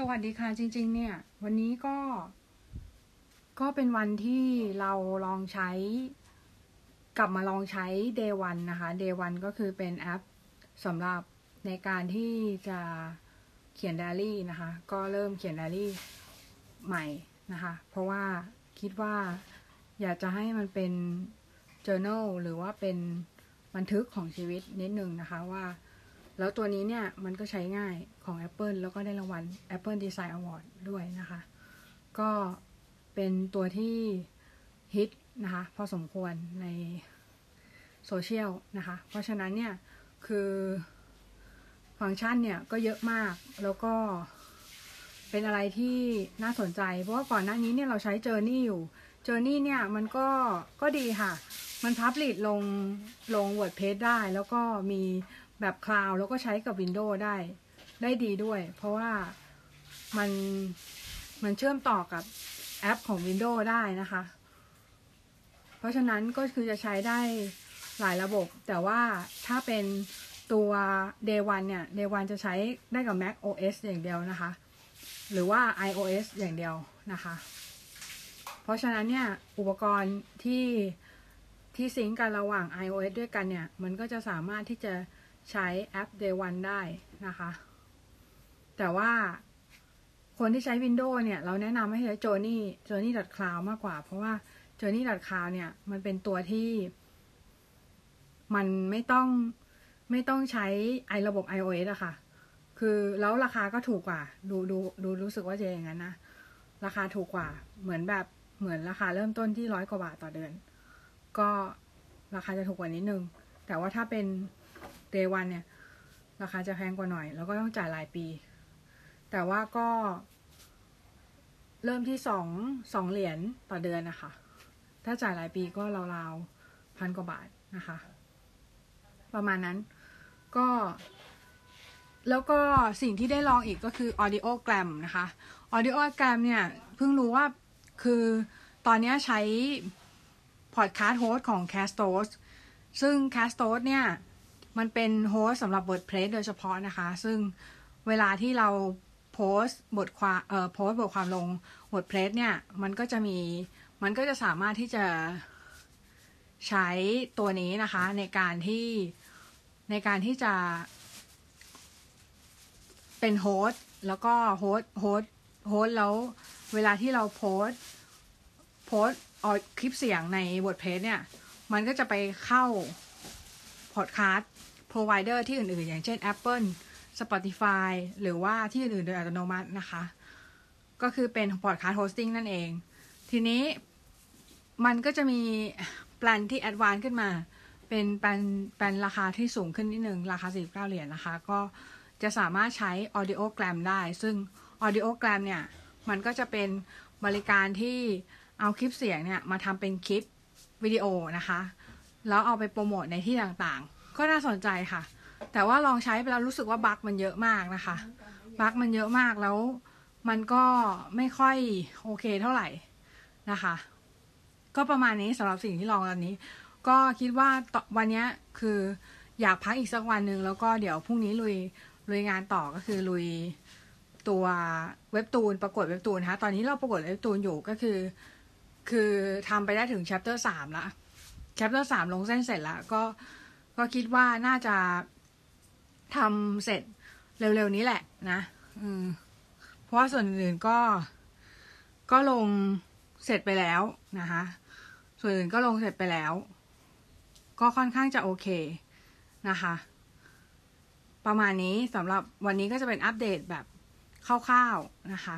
สวัสดีค่ะจริง ๆ เนี่ย วันนี้ก็ ก็เป็นวันที่เราลองใช้ กลับมาลองใช้ day one นะคะ day one ก็คือเป็นแอปสำหรับในการที่จะเขียนไดอารี่นะคะ ก็เริ่มเขียนไดอารี่ใหม่นะคะ เพราะว่าคิดว่าอยากจะให้มันเป็น journal หรือว่าเป็นบันทึกของชีวิตนิดนึงนะคะว่า แล้วตัวนี้เนี่ยมันก็ใช้ง่ายของ Apple แล้วก็ได้รางวัล Apple Design Award ด้วยนะคะ ก็เป็นตัวที่ฮิตนะคะ พอสมควรในโซเชียลนะคะ เพราะฉะนั้นเนี่ย คือฟังก์ชันเนี่ยก็เยอะมากแล้วก็เป็นอะไรที่น่าสนใจ เพราะว่าก่อนหน้านี้เนี่ยเราใช้ Journey อยู่ Journey เนี่ยมันก็ก็ดีค่ะ มันพับลิดลงลง WordPress ได้ แล้วก็มีแบบคลาวแล้วก็ใช้กับ Windows ได้ได้ดีด้วย เพราะว่ามันมันเชื่อมต่อกับแอปของ Windows ได้นะคะ เพราะฉะนั้นก็คือจะใช้ได้หลายระบบ แต่ว่าถ้าเป็นตัว Day One เนี่ย Day One จะใช้ได้กับ Mac OS อย่างเดียวนะคะ หรือว่า iOS อย่างเดียวนะคะ เพราะฉะนั้นเนี่ยอุปกรณ์ที่ที่ซิงกันระหว่าง iOS ด้วยกันเนี่ย มันก็จะสามารถที่จะใช้แอป Day One ได้นะคะ แต่ว่าคนที่ใช้ Windows เนี่ย เราแนะนำให้ใช้ Journey Journey Cloud มากกว่า เพราะว่า Journey Cloud เนี่ย มันเป็นตัวที่มันไม่ต้องไม่ต้องใช้ไอระบบ iOS อะค่ะ คือแล้วราคาก็ถูกกว่า ดูดูดูรู้สึกว่าจะอย่างนั้นนะ ราคาถูกกว่า เหมือนแบบ เหมือนราคาเริ่มต้นที่ร้อยกว่าบาทต่อเดือน ก็ราคาจะถูกกว่านิดนึง แต่ว่าถ้าเป็น day one เนี่ย ราคาจะแพงกว่าหน่อย แล้วก็ต้องจ่ายรายปี แต่ว่าก็ เริ่มที่สองสองเหรียญต่อเดือนนะคะ ถ้าจ่ายรายปีก็ราวๆพันกว่าบาทนะคะ ประมาณนั้นก็ แล้วก็สิ่งที่ได้ลองอีกก็คือ audiogram นะคะ audiogram เนี่ย เพิ่งรู้ว่า คือตอนนี้ใช้ podcast host ของ Castos ซึ่ง Castos เนี่ย มันเป็นโฮสสำหรับ WordPress โดยเฉพาะนะคะ ซึ่งเวลาที่เราโพสบทความเอ่อโพสบทความลง WordPress เนี่ย มันก็จะมีมันก็จะสามารถที่จะใช้ตัวนี้นะคะในการที่ในการที่จะเป็น host แล้วก็ host host host แล้ว เวลาที่เราโพสโพสต์คลิปเสียงใน WordPress เนี่ย มันก็จะไปเข้าพอดคาสต์ provider ที่อื่นๆ อย่างเช่น Apple Spotify หรือว่าที่อื่นๆ โดยอัตโนมัตินะคะ ก็คือเป็น podcast hosting นั่นเอง ทีนี้มันก็จะมีแปลนที่ advance ขึ้นมา เป็นแปลนแปลนราคาที่สูงขึ้นนิดนึง ราคา 49 เหรียญนนะคะ ก็จะสามารถใช้ audiogram ได้ ซึ่ง audiogram เนี่ย มันก็จะเป็นบริการที่เอาคลิปเสียงเนี่ยมาทำเป็นคลิปวิดีโอนะคะ แล้วเอาไปโปรโมทในที่ต่างๆ ก็น่าสนใจค่ะ แต่ว่าลองใช้ไปแล้วรู้สึกว่าบั๊กมันเยอะมากนะคะ บั๊กมันเยอะมากแล้ว มันก็ไม่ค่อยโอเคเท่าไหร่นะคะ ก็ประมาณนี้สำหรับสิ่งที่ลองตอนนี้ ก็คิดว่าวันนี้คืออยากพักอีกสักวันหนึ่งแล้วก็เดี๋ยวพรุ่งนี้ลุยลุยงานต่อก็คือลุย ตัวเว็บตูนประกวดเว็บตูนนะตอนนี้เราประกวดเว็บตูนอยู่ก็คือ คือทำไปได้ถึง chapter สามละ chapter สามลงเส้นเสร็จแล้วก็ก็คิดว่าน่าจะทำเสร็จเร็วๆนี้แหละนะอืมเพราะว่าส่วนอื่นก็ ก็ลงเสร็จไปแล้วนะคะ ส่วนอื่นก็ลงเสร็จไปแล้ว ก็ค่อนข้างจะโอเคนะคะ ประมาณนี้สำหรับวันนี้ก็จะเป็นอัปเดตแบบ คร่าวๆนะคะ